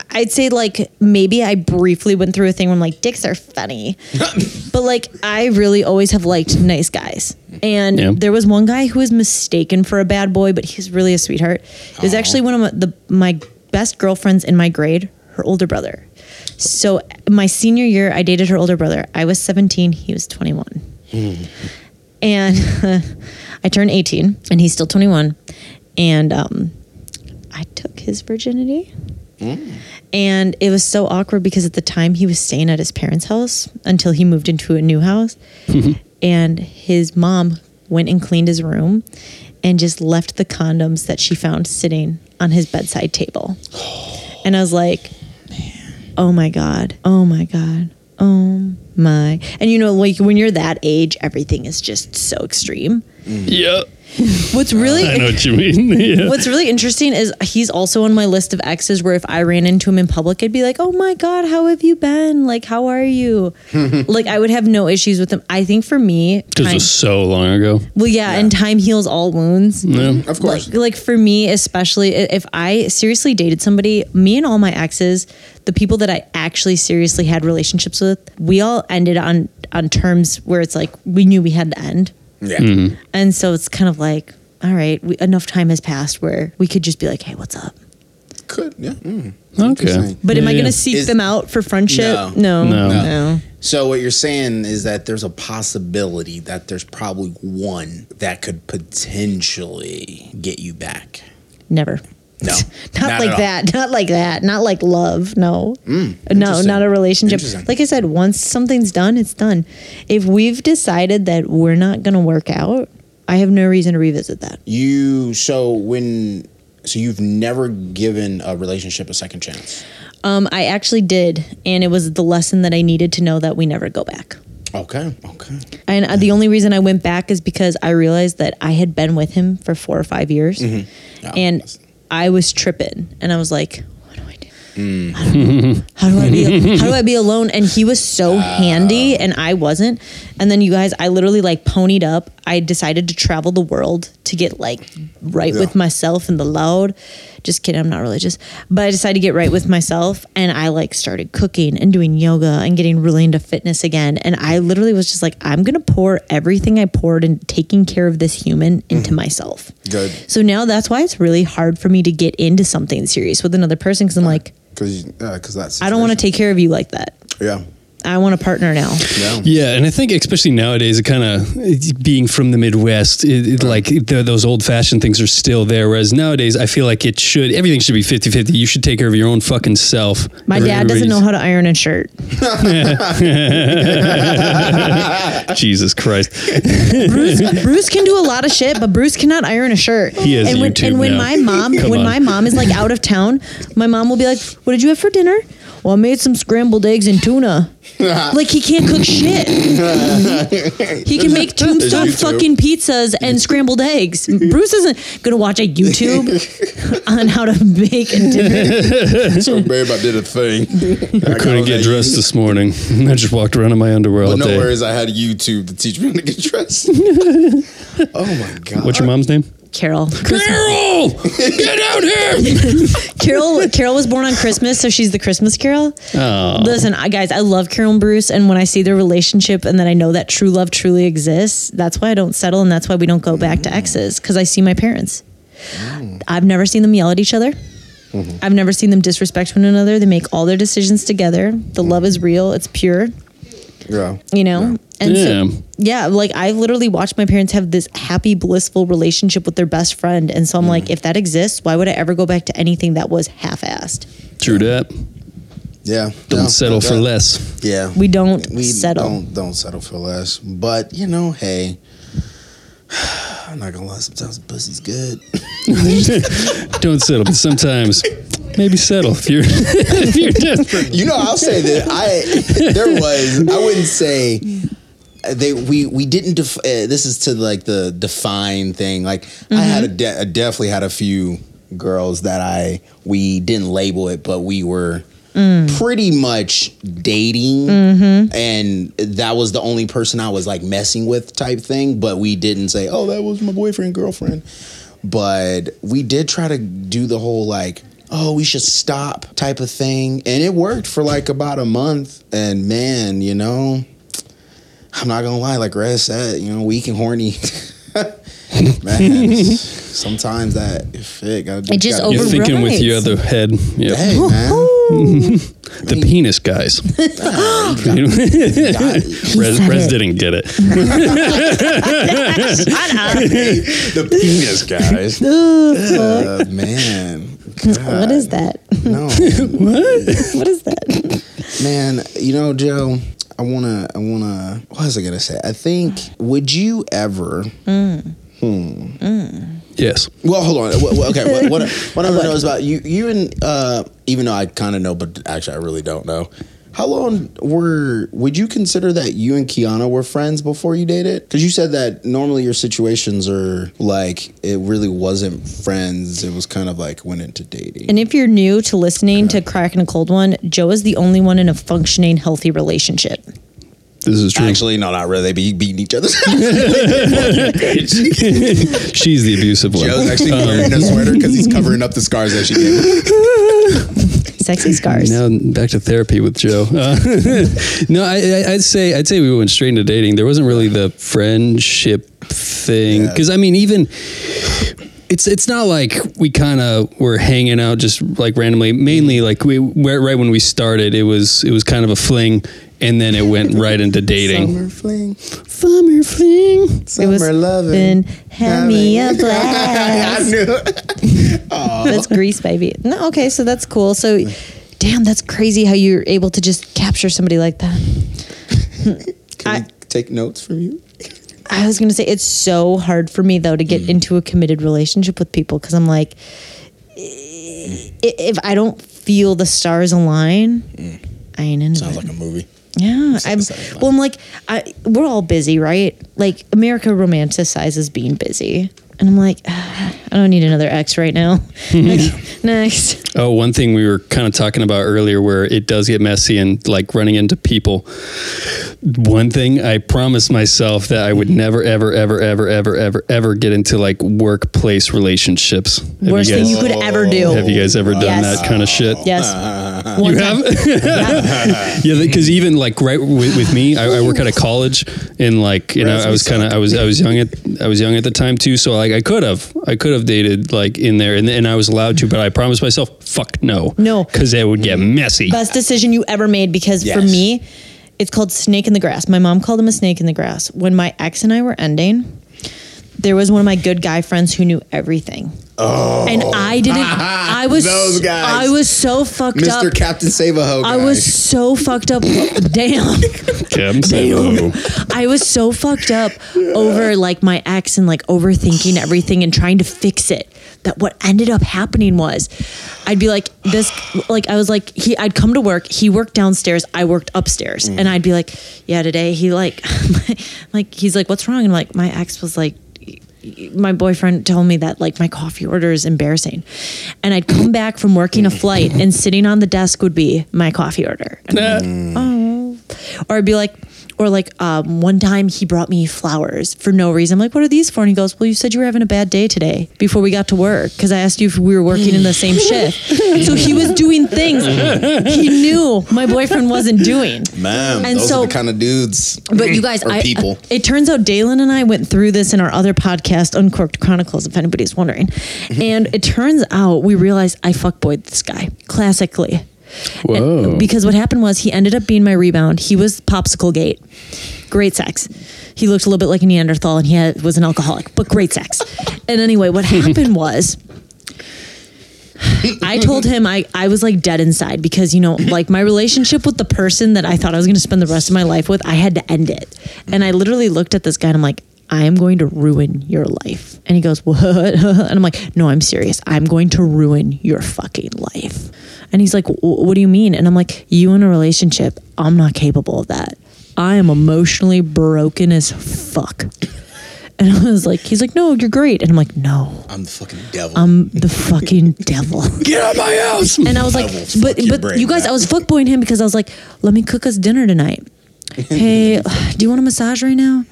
I'd say like maybe I briefly went through a thing where I'm like dicks are funny, but like I really always have liked nice guys. And Yeah. there was one guy who was mistaken for a bad boy, but he's really a sweetheart. It was Aw. actually one of my, the my best girlfriends in my grade, her older brother. So my senior year, I dated her older brother. I was 17, he was 21 and I turned 18 and he's still 21 and um, I took his virginity. And it was so awkward because at the time he was staying at his parents house until he moved into a new house. And his mom went and cleaned his room and just left the condoms that she found sitting on his bedside table. And I was like oh my god oh my god oh my and you know like when you're that age everything is just so extreme yeah. What's really I know what you mean. yeah. What's really interesting is he's also on my list of exes where if I ran into him in public, I'd be like, oh my God, how have you been? Like, how are you? like, I would have no issues with him. I think for me, This time, was so long ago. well, yeah, and time heals all wounds. Yeah. Of course. Like, like for me, especially if I seriously dated somebody, me and all my exes, the people that I actually seriously had relationships with, we all ended on on terms where it's like we knew we had to end. Yeah. And so it's kind of like, all right, we, enough time has passed where we could just be like, hey, what's up? Could. Yeah. Mm. Okay. Interesting. But am Yeah, I going yeah. to seek Is- them out for friendship? No. No. No. No. So what you're saying is that there's a possibility that there's probably one that could potentially get you back. Never. No, Not, not like that. Not like that. Not like love. No. no, not a relationship. Like I said, once something's done, it's done. If we've decided that we're not going to work out, I have no reason to revisit that. You so when so you've never given a relationship a second chance. Um, I actually did, and it was the lesson that I needed to know that we never go back. Okay. Okay. And uh, the only reason I went back is because I realized that I had been with him for four or five years, Yeah. and I was tripping, and I was like, "What do I do? Mm. I don't. How do I be? How do I be alone?" And he was so handy, and I wasn't. And then you guys, I literally like ponied up. I decided to travel the world to get like right Yeah. with myself and the loud. Just kidding, I'm not religious, but I decided to get right with myself, and I like started cooking and doing yoga and getting really into fitness again. And I literally was just like, I'm gonna pour everything I poured in taking care of this human mm-hmm. into myself. Good. So now that's why it's really hard for me to get into something serious with another person because I'm like, Because because uh, that's I don't want to take care of you like that. Yeah. I want a partner now. Yeah. Yeah, and I think especially nowadays, it kind of being from the Midwest, it, it, like the, those old fashioned things are still there. Whereas nowadays, I feel like it should everything should be 50-50. You should take care of your own fucking self. My dad doesn't know how to iron a shirt. Jesus Christ. Bruce, Bruce can do a lot of shit, but Bruce cannot iron a shirt. He has and when, YouTube and when now. my mom, Come when on. my mom is like out of town, my mom will be like, "What did you have for dinner?" Well, I made some scrambled eggs and tuna. like he can't cook shit. he can make tombstone fucking pizzas and scrambled eggs. Bruce isn't gonna watch a YouTube on how to make a dinner. So babe, I did a thing. I couldn't get dressed this morning. I just walked around in my underwear all But no day. worries, I had YouTube to teach me how to get dressed. oh my god. What's your mom's name? Carol. Carol! Get out here! Carol Carol was born on Christmas, so she's the Christmas Carol. Oh. Listen, I, guys, I love Carol and Bruce, and when I see their relationship, and then I know that true love truly exists, that's why I don't settle, and that's why we don't go back to exes because I see my parents. Mm. I've never seen them yell at each other. Mm-hmm. I've never seen them disrespect one another. They make all their decisions together. The mm. love is real. It's pure. Yeah. You know. And Yeah. so, yeah, like I literally watched my parents have this happy, blissful relationship with their best friend, and so I'm like, mm. if that exists, why would I ever go back to anything that was half-assed? True that. Yeah. Don't No, settle for less. Yeah. We don't we settle. Don't don't settle for less. But you know, hey. I'm not gonna lie, sometimes pussy's good. Don't settle, but sometimes maybe settle if you're if you're desperate. You know, I'll say that I there was I wouldn't say they we we didn't def, uh, this is to like the define thing. Like I had a mm-hmm. de- I definitely had a few girls that I we didn't label it, but we were mm. pretty much dating, mm-hmm. Mm-hmm. and that was the only person I was like messing with type thing. But we didn't say, oh, that was my boyfriend girlfriend. But we did try to do the whole like oh, we should stop type of thing. And it worked for like about a month. And man, you know, I'm not gonna lie, like Rez said, you know, weak and horny. man, sometimes that fit gotta do It just gotta do You're thinking with your other head. Yep. Hey man, The penis guys. Rez, Rez didn't get it. the penis guys. Uh, man, What is that? no, what? What is that? man. You know, Joe. I wanna. I wanna. What was I gonna say? I think. Would you ever? Yes. Well, hold on. Wh- wh- Okay, what, what, what I want to know is about you. You and uh, even though I kind of know, but actually I really don't know. How long were? Would you consider that you and Kiana were friends before you dated? Because you said that normally your situations are like it really wasn't friends. It was kind of like went into dating. And if you're new to listening to Cracking a Cold One, Joe is the only one in a functioning, healthy relationship. This is true. Actually, no, not really. They be beating each other. She's the abusive one. Joe's actually wearing a sweater because he's covering up the scars that she gave. Him. Sexy scars. Now back to therapy with Joe. Uh, no, I, I, I'd say I'd say we went straight into dating. There wasn't really the friendship thing Yeah. because I mean even. It's it's not like we kind of were hanging out just like randomly. Mainly like we where- right when we started, it was it was kind of a fling, and then it went right into dating. Summer fling, Summer fling. summer was loving. Then have me a I blast. knew it. That's Grease, baby. No, okay, so that's cool. So, damn, that's crazy how you're able to just capture somebody like that. Can I- we take notes from you? I was gonna say it's so hard for me though to Mm. get into a committed relationship with people because I'm like, if I don't feel the stars align, I ain't into Mm. Sounds it. like a movie. Yeah, I'm. Well, I'm like, I we're all busy, right? Like America romanticizes being busy, and I'm like, "Ah, I don't need another ex right now. Like, next, Oh, one thing we were kind of talking about earlier where it does get messy and like running into people. One thing I promised myself that I would never, ever, ever, ever, ever, ever, ever get into like workplace relationships. Have you worst thing you could ever do. Have you guys ever done Yes. that kind of shit? Yes, One You time. have? Yeah. yeah, because even like right with, with me, I, I work at a college, and like you know, I was kind of, I was, I was young at, I was young at the time too. So like, I could have, I could have dated like in there, and, and I was allowed to, but I promised myself, fuck no, No. because it would get messy. Best decision you ever made because for me, It's called Snake in the Grass. My mom called him a snake in the grass. When my ex and I were ending, there was one of my good guy friends who knew everything. Oh. And I didn't I was Those guys. I was so fucked Mr. up. Captain Save a Ho. I was so fucked up. Damn. Kim said, "Oh." I was so fucked up over like my ex and like overthinking everything and trying to fix it. That what ended up happening was I'd be like this like I was like he I'd come to work, he worked downstairs, I worked upstairs. And I'd be like, Yeah, today he like like he's like, What's wrong? And like my ex was like my boyfriend told me that like my coffee order is embarrassing. And I'd come back from working a flight and sitting on the desk would be my coffee order. I'm like, mm. oh. Or I'd be like, or like um, one time he brought me flowers for no reason. I'm like, what are these for? And he goes, well, you said you were having a bad day today before we got to work because I asked you if we were working in the same shift. So he was doing things he knew my boyfriend wasn't doing. Man, And those so- are the kind of dudes. But you guys, I, people. it turns out Dalen and I went through this in our other podcast, Uncorked Chronicles, if anybody's wondering. and it turns out we realized I fuckboyed this guy classically. Whoa. Because what happened was he ended up being my rebound. He was popsicle gate. Great sex. He looked a little bit like a Neanderthal and he had, was an alcoholic, but great sex. and anyway, what happened was I told him I, I was like dead inside because, you know, like my relationship with the person that I thought I was going to spend the rest of my life with, I had to end it. And I literally looked at this guy and I'm like, I am going to ruin your life. And he goes, What? And I'm like, No, I'm serious. I'm going to ruin your fucking life. And he's like, What do you mean? And I'm like, You in a relationship, I'm not capable of that. I am emotionally broken as fuck. And I was like, He's like, No, you're great. And I'm like, No, I'm the fucking devil. I'm the fucking devil. Get out of my house. And I was like, I but but you guys, back. I was fuckboying him because I was like, let me cook us dinner tonight. Hey, do you want a massage right now?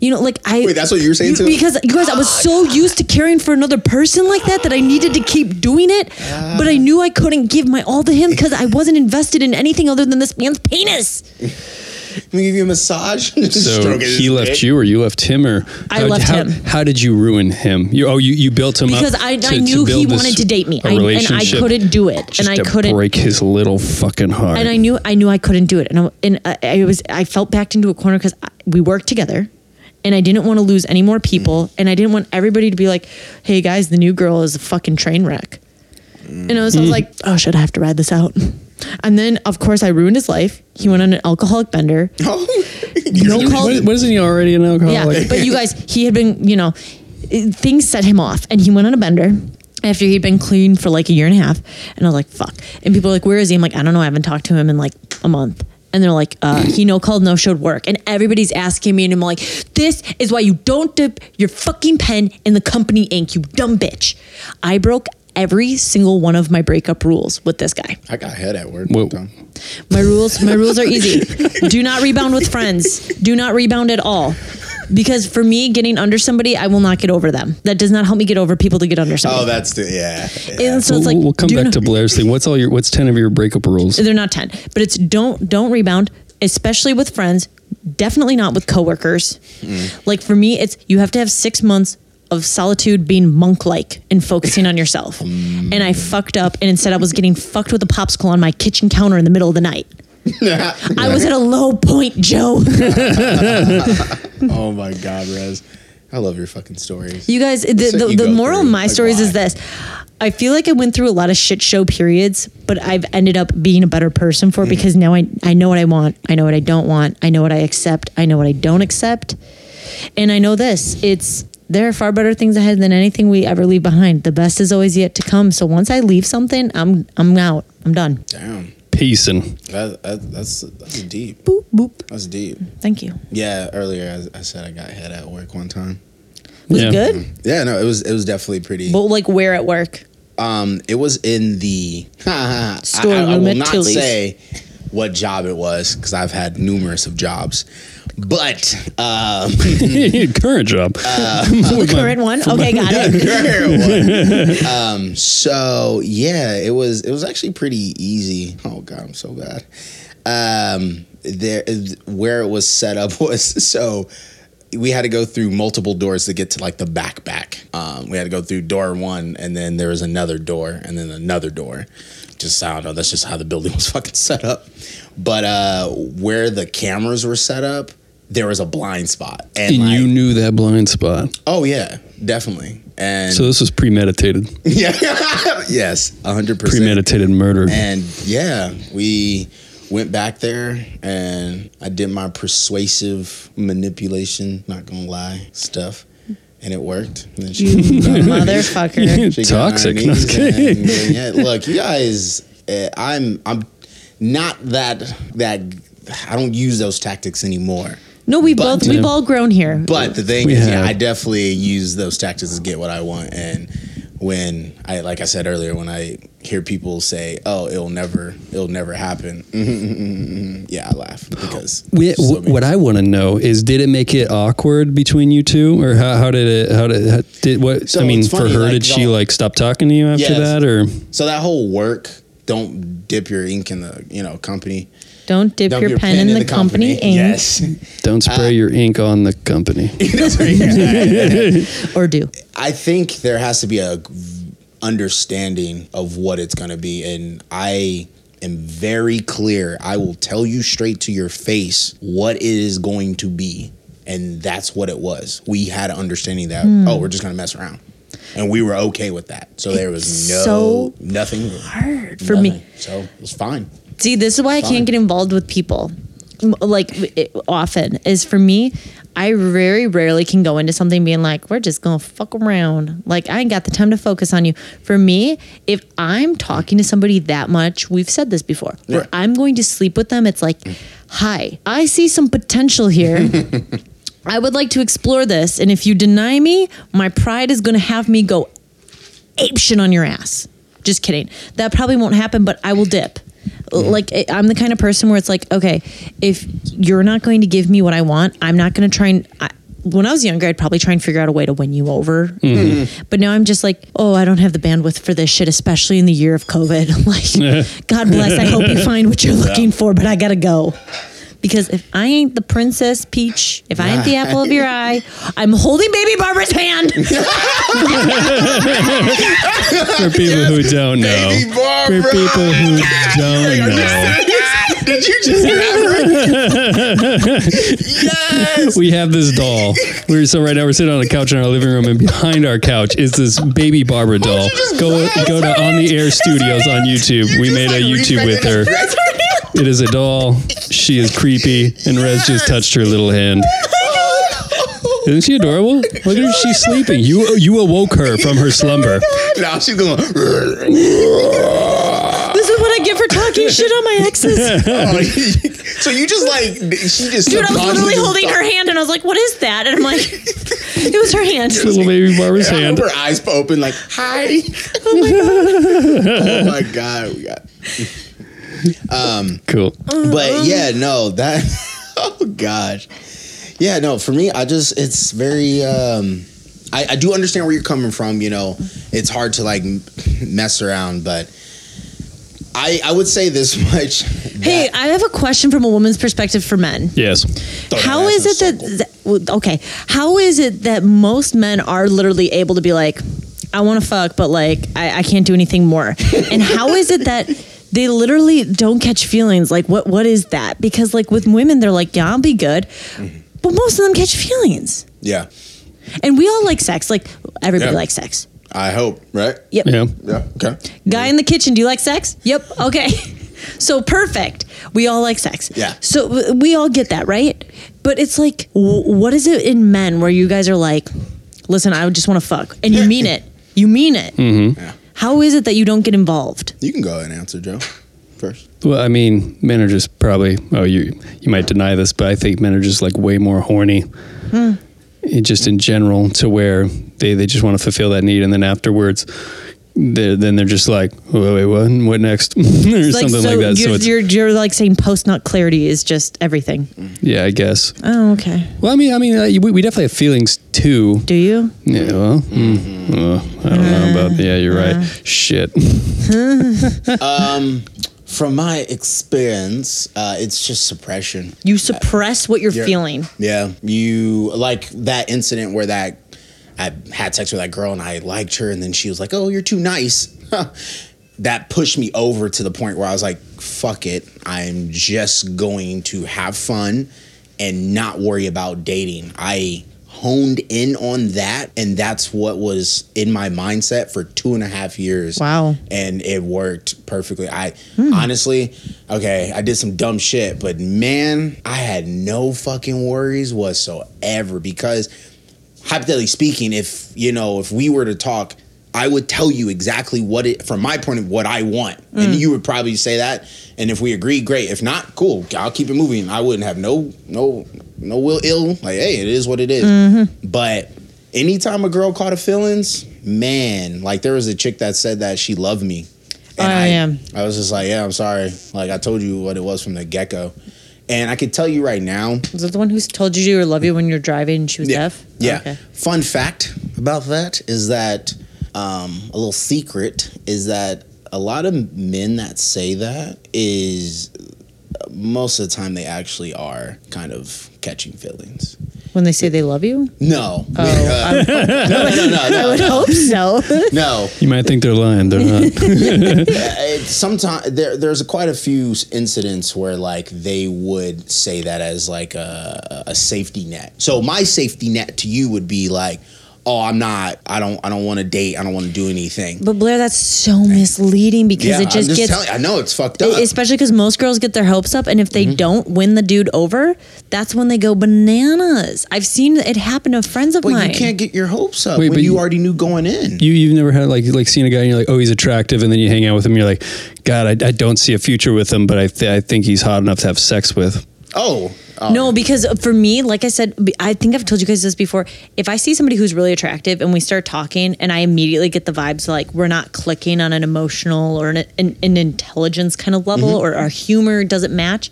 You know, like I. Wait, that's what you were saying too? Because you guys, I was so ah. used to caring for another person like that that I needed to keep doing it, but I ah. knew I couldn't give my all to him because I wasn't invested in anything other than this man's penis. Let me give you a massage. So he left dick. you, or you left him, or I how, left how, him. How did you ruin him? You oh you, you built him up. Because I, to- I knew he wanted to date me, a I, and I couldn't do it, just and I to couldn't break his little fucking heart. and I knew I knew I couldn't do it, and I, and I, I was I felt backed into a corner because we worked together, and I didn't want to lose any more people, mm. and I didn't want everybody to be like, "Hey guys, the new girl is a fucking train wreck," and I was, I was mm. like, "Oh shit, I have to ride this out." And then, of course, I ruined his life. He went on an alcoholic bender. Oh, No call. What- what isn't he already an alcoholic? Yeah, but you guys, he had been, you know, things set him off, and he went on a bender after he'd been clean for like a year and a half. And I was like, "Fuck!" And people are like, "Where is he?" I'm like, "I don't know. I haven't talked to him in like a month." And they're like, uh, "He no called, no showed work." And everybody's asking me, and I'm like, "This is why you don't dip your fucking pen in the company ink, you dumb bitch." I broke every single one of my breakup rules with this guy. I got head at work. Whoa. one time. My rules, my rules are easy. Do not rebound with friends. Do not rebound at all. Because for me, getting under somebody, I will not get over them. That does not help me get over people to get under oh, somebody. Oh, that's the yeah. yeah. and so we'll, it's like we'll come back not- to Blair's thing. What's all your what's ten of your breakup rules? They're not ten, but it's don't don't rebound, especially with friends. Definitely not with coworkers. Mm. Like for me, it's you have to have six months of solitude being monk-like and focusing on yourself. Mm. And I fucked up, and instead I was getting fucked with a popsicle on my kitchen counter in the middle of the night. I was at a low point, Joe. oh my god, Rez. I love your fucking stories. You guys, the, the, the moral of my like, stories is this. I feel like I went through a lot of shit show periods, but I've ended up being a better person for it mm-hmm. because now I, I know what I want. I know what I don't want. I know what I accept. I know what I don't accept. And I know this it's there are far better things ahead than anything we ever leave behind. The best is always yet to come. So once I leave something, I'm I'm out. I'm done. Damn, Peace and that, that, that's that's deep. Boop boop. That's deep. Thank you. Yeah, earlier I, I said I got head at work one time. Was Yeah. it good? Yeah, no, it was it was definitely pretty. But like where at work? Um, it was in the Store I, I, I room will at not Tilly's. say what job it was because I've had numerous of jobs, but um, current job. The current one? Okay, got it. um, so yeah, it was it was actually pretty easy. Oh god, I'm so bad. Um, there where it was set up was so we had to go through multiple doors to get to like the back back. Um, we had to go through door one, and then there was another door, and then another door. Just I don't know. That's just how the building was fucking set up. But uh, where the cameras were set up, there was a blind spot, and, And like, you knew that blind spot. oh yeah, definitely. And So this was premeditated. yeah, yes, hundred percent Premeditated murder. And yeah, we went back there and I did my persuasive manipulation, not gonna lie, stuff. And it worked. And then she, Motherfucker. she got on Toxic. No, knees I'm kidding. and- and yeah, look, you guys, uh, I'm I'm not that that I don't use those tactics anymore. No, we But- both we've all grown here. But the thing We is, yeah. I definitely use those tactics to get what I want. And when I, like I said earlier, when I hear people say, "Oh, it'll never, it'll never happen," yeah, I laugh because We, so wh- what I want to know is, did it make it awkward between you two, or how, how did it? How did how, did what? So I mean, it's for her, like, did she like stop talking to you after Yes. that, or so that whole work, don't dip your ink in the you know company. Don't dip Dump your, pen, in, the, company, ink Yes, don't spray Uh, your ink on the company? That's right. or do. I think there has to be a understanding of what it's going to be, and I am very clear. I will tell you straight to your face what it is going to be, and that's what it was. We had an understanding that oh, we're just going to mess around, and we were okay with that. So there was no so nothing Hard for me. So it was fine. See, this is why I Fine. can't get involved with people. Like it, often is for me. I very rarely can go into something being like, "We're just gonna fuck around." Like I ain't got the time to focus on you. For me, if I'm talking to somebody that much, we've said this before. Where I'm going to sleep with them, it's like, "Hi, I see some potential here." I would like to explore this, and if you deny me, my pride is going to have me go ape shit on your ass. Just kidding. That probably won't happen, but I will dip. Like I'm the kind of person where it's like, okay, if you're not going to give me what I want, I'm not going to try and. I, when I was younger, I'd probably try and figure out a way to win you over. Mm-hmm. But now I'm just like, oh, I don't have the bandwidth for this shit, especially in the year of COVID. like, God bless. I hope you find what you're looking for, but I gotta go. Because if I ain't the princess peach, if I ain't the apple of your eye, I'm holding baby Barbara's hand. For people who don't know, Baby for people who don't know, Did you just Yes. we have this doll. We're so right now we're sitting on a couch in our living room, and behind our couch is this baby Barbara doll. Go go to On the Air Studios on YouTube. We made a YouTube with her. It is a doll. She is creepy, and Rez just touched her little hand. Isn't she adorable? Look at her. She's sleeping. You you awoke her from her slumber. Now she's going. This is what I get for talking shit on my exes. Oh, so you just like she just Dude, I was literally holding her hand and I was like, what is that? And I'm like, it was her hand. Little baby Barbara's I hand. remember her eyes open like hi. Oh my god! Oh my god. we got. Cool. But yeah, no that. Oh gosh. Yeah, no. For me, I just it's very. um I, I do understand where you're coming from. You know, it's hard to like mess around, but I I would say this much. Hey, I have a question from a woman's perspective for men. Yes. How is it that, that okay? How is it that most men are literally able to be like, I want to fuck, but like I, I can't do anything more? and how is it that they literally don't catch feelings? Like what what is that? Because like with women, they're like, yeah, I'll be good, mm-hmm. but most of them catch feelings. Yeah, And we all like sex. Like everybody Yeah. likes sex. I hope right. Yep. Yeah. Yeah. Okay. Guy in the kitchen, do you like sex? Yep. Okay. So perfect. We all like sex. Yeah. So we all get that, right? But it's like, what is it in men where you guys are like, listen, I just want to fuck, and you mean it. You mean it. Mm-hmm. Yeah. How is it that you don't get involved? You can go ahead and answer, Joe. First. Well, I mean, men are just probably. Oh, you you might deny this, but I think men are just like way more horny. Hmm. It just in general, to where they they just want to fulfill that need, and then afterwards, they're, then they're just like, oh, wait, what? What next? or something like that. You're, So it's you're, you're like saying post nut clarity is just everything. yeah, I guess. Oh, okay. Well, I mean, I mean, uh, we, we definitely have feelings too. Do you? Yeah, well, mm, well, I don't know about. Yeah, you're right. Shit. um, from my experience, uh, it's just suppression. You suppress what you're You're- feeling. Yeah, you like that incident where that I had sex with that girl and I liked her, and then she was like, "Oh, you're too nice." that pushed me over to the point where I was like, "Fuck it, I'm just going to have fun and not worry about dating." I honed in on that, and that's what was in my mindset for two and a half years. Wow. And it worked perfectly. I hmm. honestly, okay, I did some dumb shit, but man, I had no fucking worries whatsoever because hypothetically speaking, if you know, if we were to talk, I would tell you exactly what it from my point of what I want. And mm. you would probably say that. And if we agree, great. If not, cool. I'll keep it moving. I wouldn't have no no no will ill. Like, hey, it is what it is. Mm-hmm. But anytime a girl caught a feelings, man, like there was a chick that said that she loved me. And Oh, I, am. I was just like, yeah, I'm sorry. Like I told you what it was from the get go. And I could tell you right now, Was it the one who told you or love you when you're driving and she was yeah. deaf? Yeah. Okay. Fun fact about that is that um, a little secret is that a lot of men that say that is most of the time they actually are kind of catching feelings. When they say they love you? No. Oh. Uh, no, no, no, no, I would hope so. no. You might think they're lying. They're not. Sometimes there, there's quite a few incidents where like they would say that as like a, a safety net. So my safety net to you would be like, oh, I'm not. I don't. I don't want to date. I don't want to do anything. but Blair, that's so misleading because yeah, it just, I'm just gets telling. I know it's fucked up. especially because most girls get their hopes up and if Mm-hmm. they don't win the dude over that's when they go bananas i've seen it happen to friends of but mine you can't get your hopes up Wait, when but you you- already knew going in. You you've never had like like seen a guy and you're like, oh, he's attractive, and then you hang out with him, and you're like, God, I, I don't see a future with him, but I th- I think he's hot enough to have sex with. Oh, oh. no because for me like i said i think i've told you guys this before if i see somebody who's really attractive and we start talking and i immediately get the vibes like we're not clicking on an emotional or an, an, an intelligence kind of level Mm-hmm. or our humor doesn't match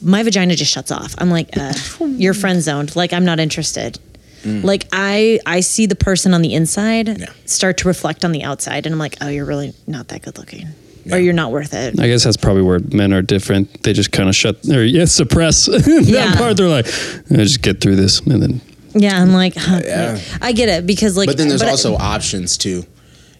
my vagina just shuts off i'm like uh, you're friend zoned like i'm not interested like i i see the person on the inside Mm. Yeah. start to reflect on the outside and i'm like oh you're really not that good looking or you're not worth it I guess that's probably where men are different. They just kind of shut or yeah suppress that Yeah. part. They're like, I just get through this, and then yeah i'm like huh, Yeah. i get it because like But then there's I- also options too.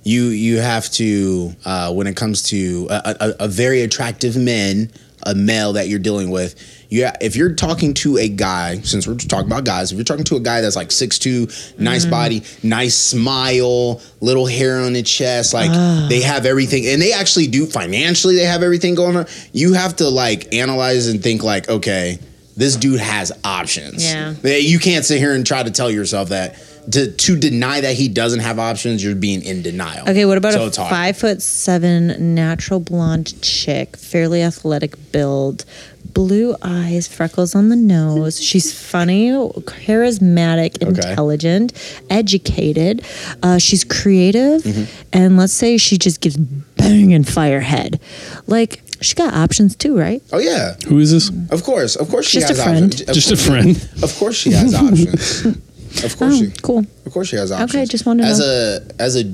You you have to uh, when it comes to a, a, a very attractive man, a male that you're dealing with. You if you're talking to a guy, since we're talking about guys, if you're talking to a guy that's like 6'2", nice mm. body, nice smile, little hair on the chest, like ah. they have everything, and they actually do financially. They have everything going on. You have to like analyze and think like, okay, this dude has options. Yeah. You can't sit here and try to tell yourself that. To, to deny that he doesn't have options, you're being in denial. Okay, what about so a it's hard. five foot seven natural blonde chick, fairly athletic build, blue eyes, freckles on the nose. She's funny, charismatic, Okay. intelligent, educated. Uh, she's creative, Mm-hmm. and let's say she just gives banging fire head. Like she got options too, right? Oh yeah, who is this? of course, of course she Just has a friend. options. Of Just a friend. Of course she has options. Of course Oh, she. cool. Of course she has options. Okay, just wanted to as know. a as a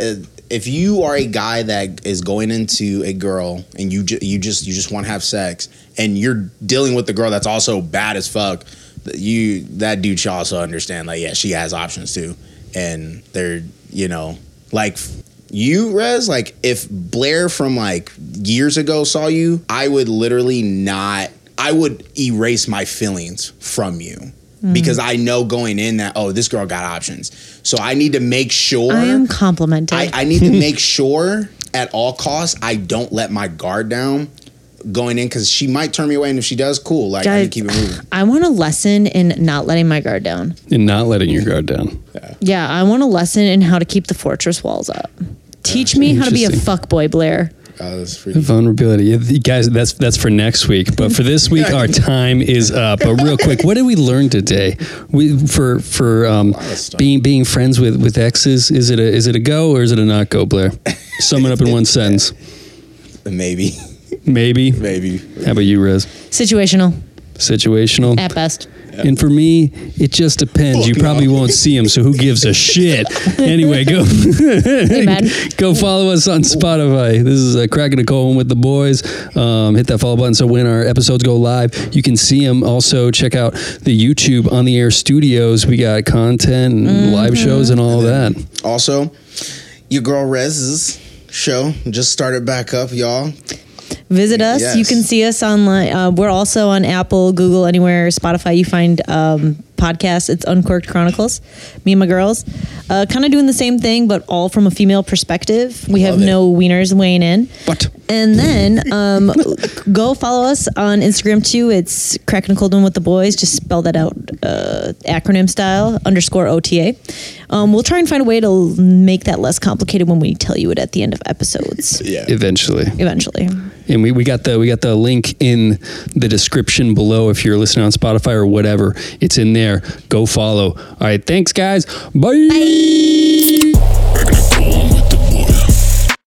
uh, if you are a guy that is going into a girl and you ju- you just you just want to have sex and you're dealing with the girl that's also bad as fuck, that you that dude should also understand like yeah she has options too, and they're you know like. You, Rez, like if Blair from like years ago saw you, I would literally not, I would erase my feelings from you Mm. because I know going in that, oh, this girl got options. So I need to make sure. I am complimented. I, I need to make sure at all costs I don't let my guard down going in because she might turn me away, and if she does, cool. Like I Guys, need to keep it moving. I want a lesson in not letting my guard down. And not letting your guard down. Yeah, yeah I want a lesson in how to keep the fortress walls up. Teach me how to be a fuck boy, Blair. That's pretty. Vulnerability, Yeah, you guys. That's that's for next week. But for this week, our time is up. But real quick, what did we learn today? We for for um, being being friends with with exes. Is it a is it a go or is it a not go, Blair? Sum it up in one sentence. Maybe, Maybe. maybe. How about you, Rez? Situational Situational. at best. And for me, it just depends. You probably won't see him, so who gives a shit? Anyway, go go follow us on Spotify. This is uh, cracking a cold one with the boys. Um, hit that follow button so when our episodes go live, you can see them. Also, check out the YouTube on the Air Studios. We got content and live shows and all that. Also, your girl Rez's show just started back up, y'all. Visit us. Yes. You can see us online. Uh, we're also on Apple, Google, anywhere, Spotify. You find um, podcasts. It's Uncorked Chronicles. Me and my girls, uh, kind of doing the same thing, but all from a female perspective. We have it. no wieners weighing in. What? And then um, go follow us on Instagram too. It's cracking a cold one with the boys. Just spell that out, uh, acronym style underscore OTA. Um, we'll try and find a way to make that less complicated when we tell you it at the end of episodes. Yeah. eventually. Eventually. And we, we got the we got the link in the description below if you're listening on Spotify or whatever. It's in there. Go follow. All right, thanks guys. Bye.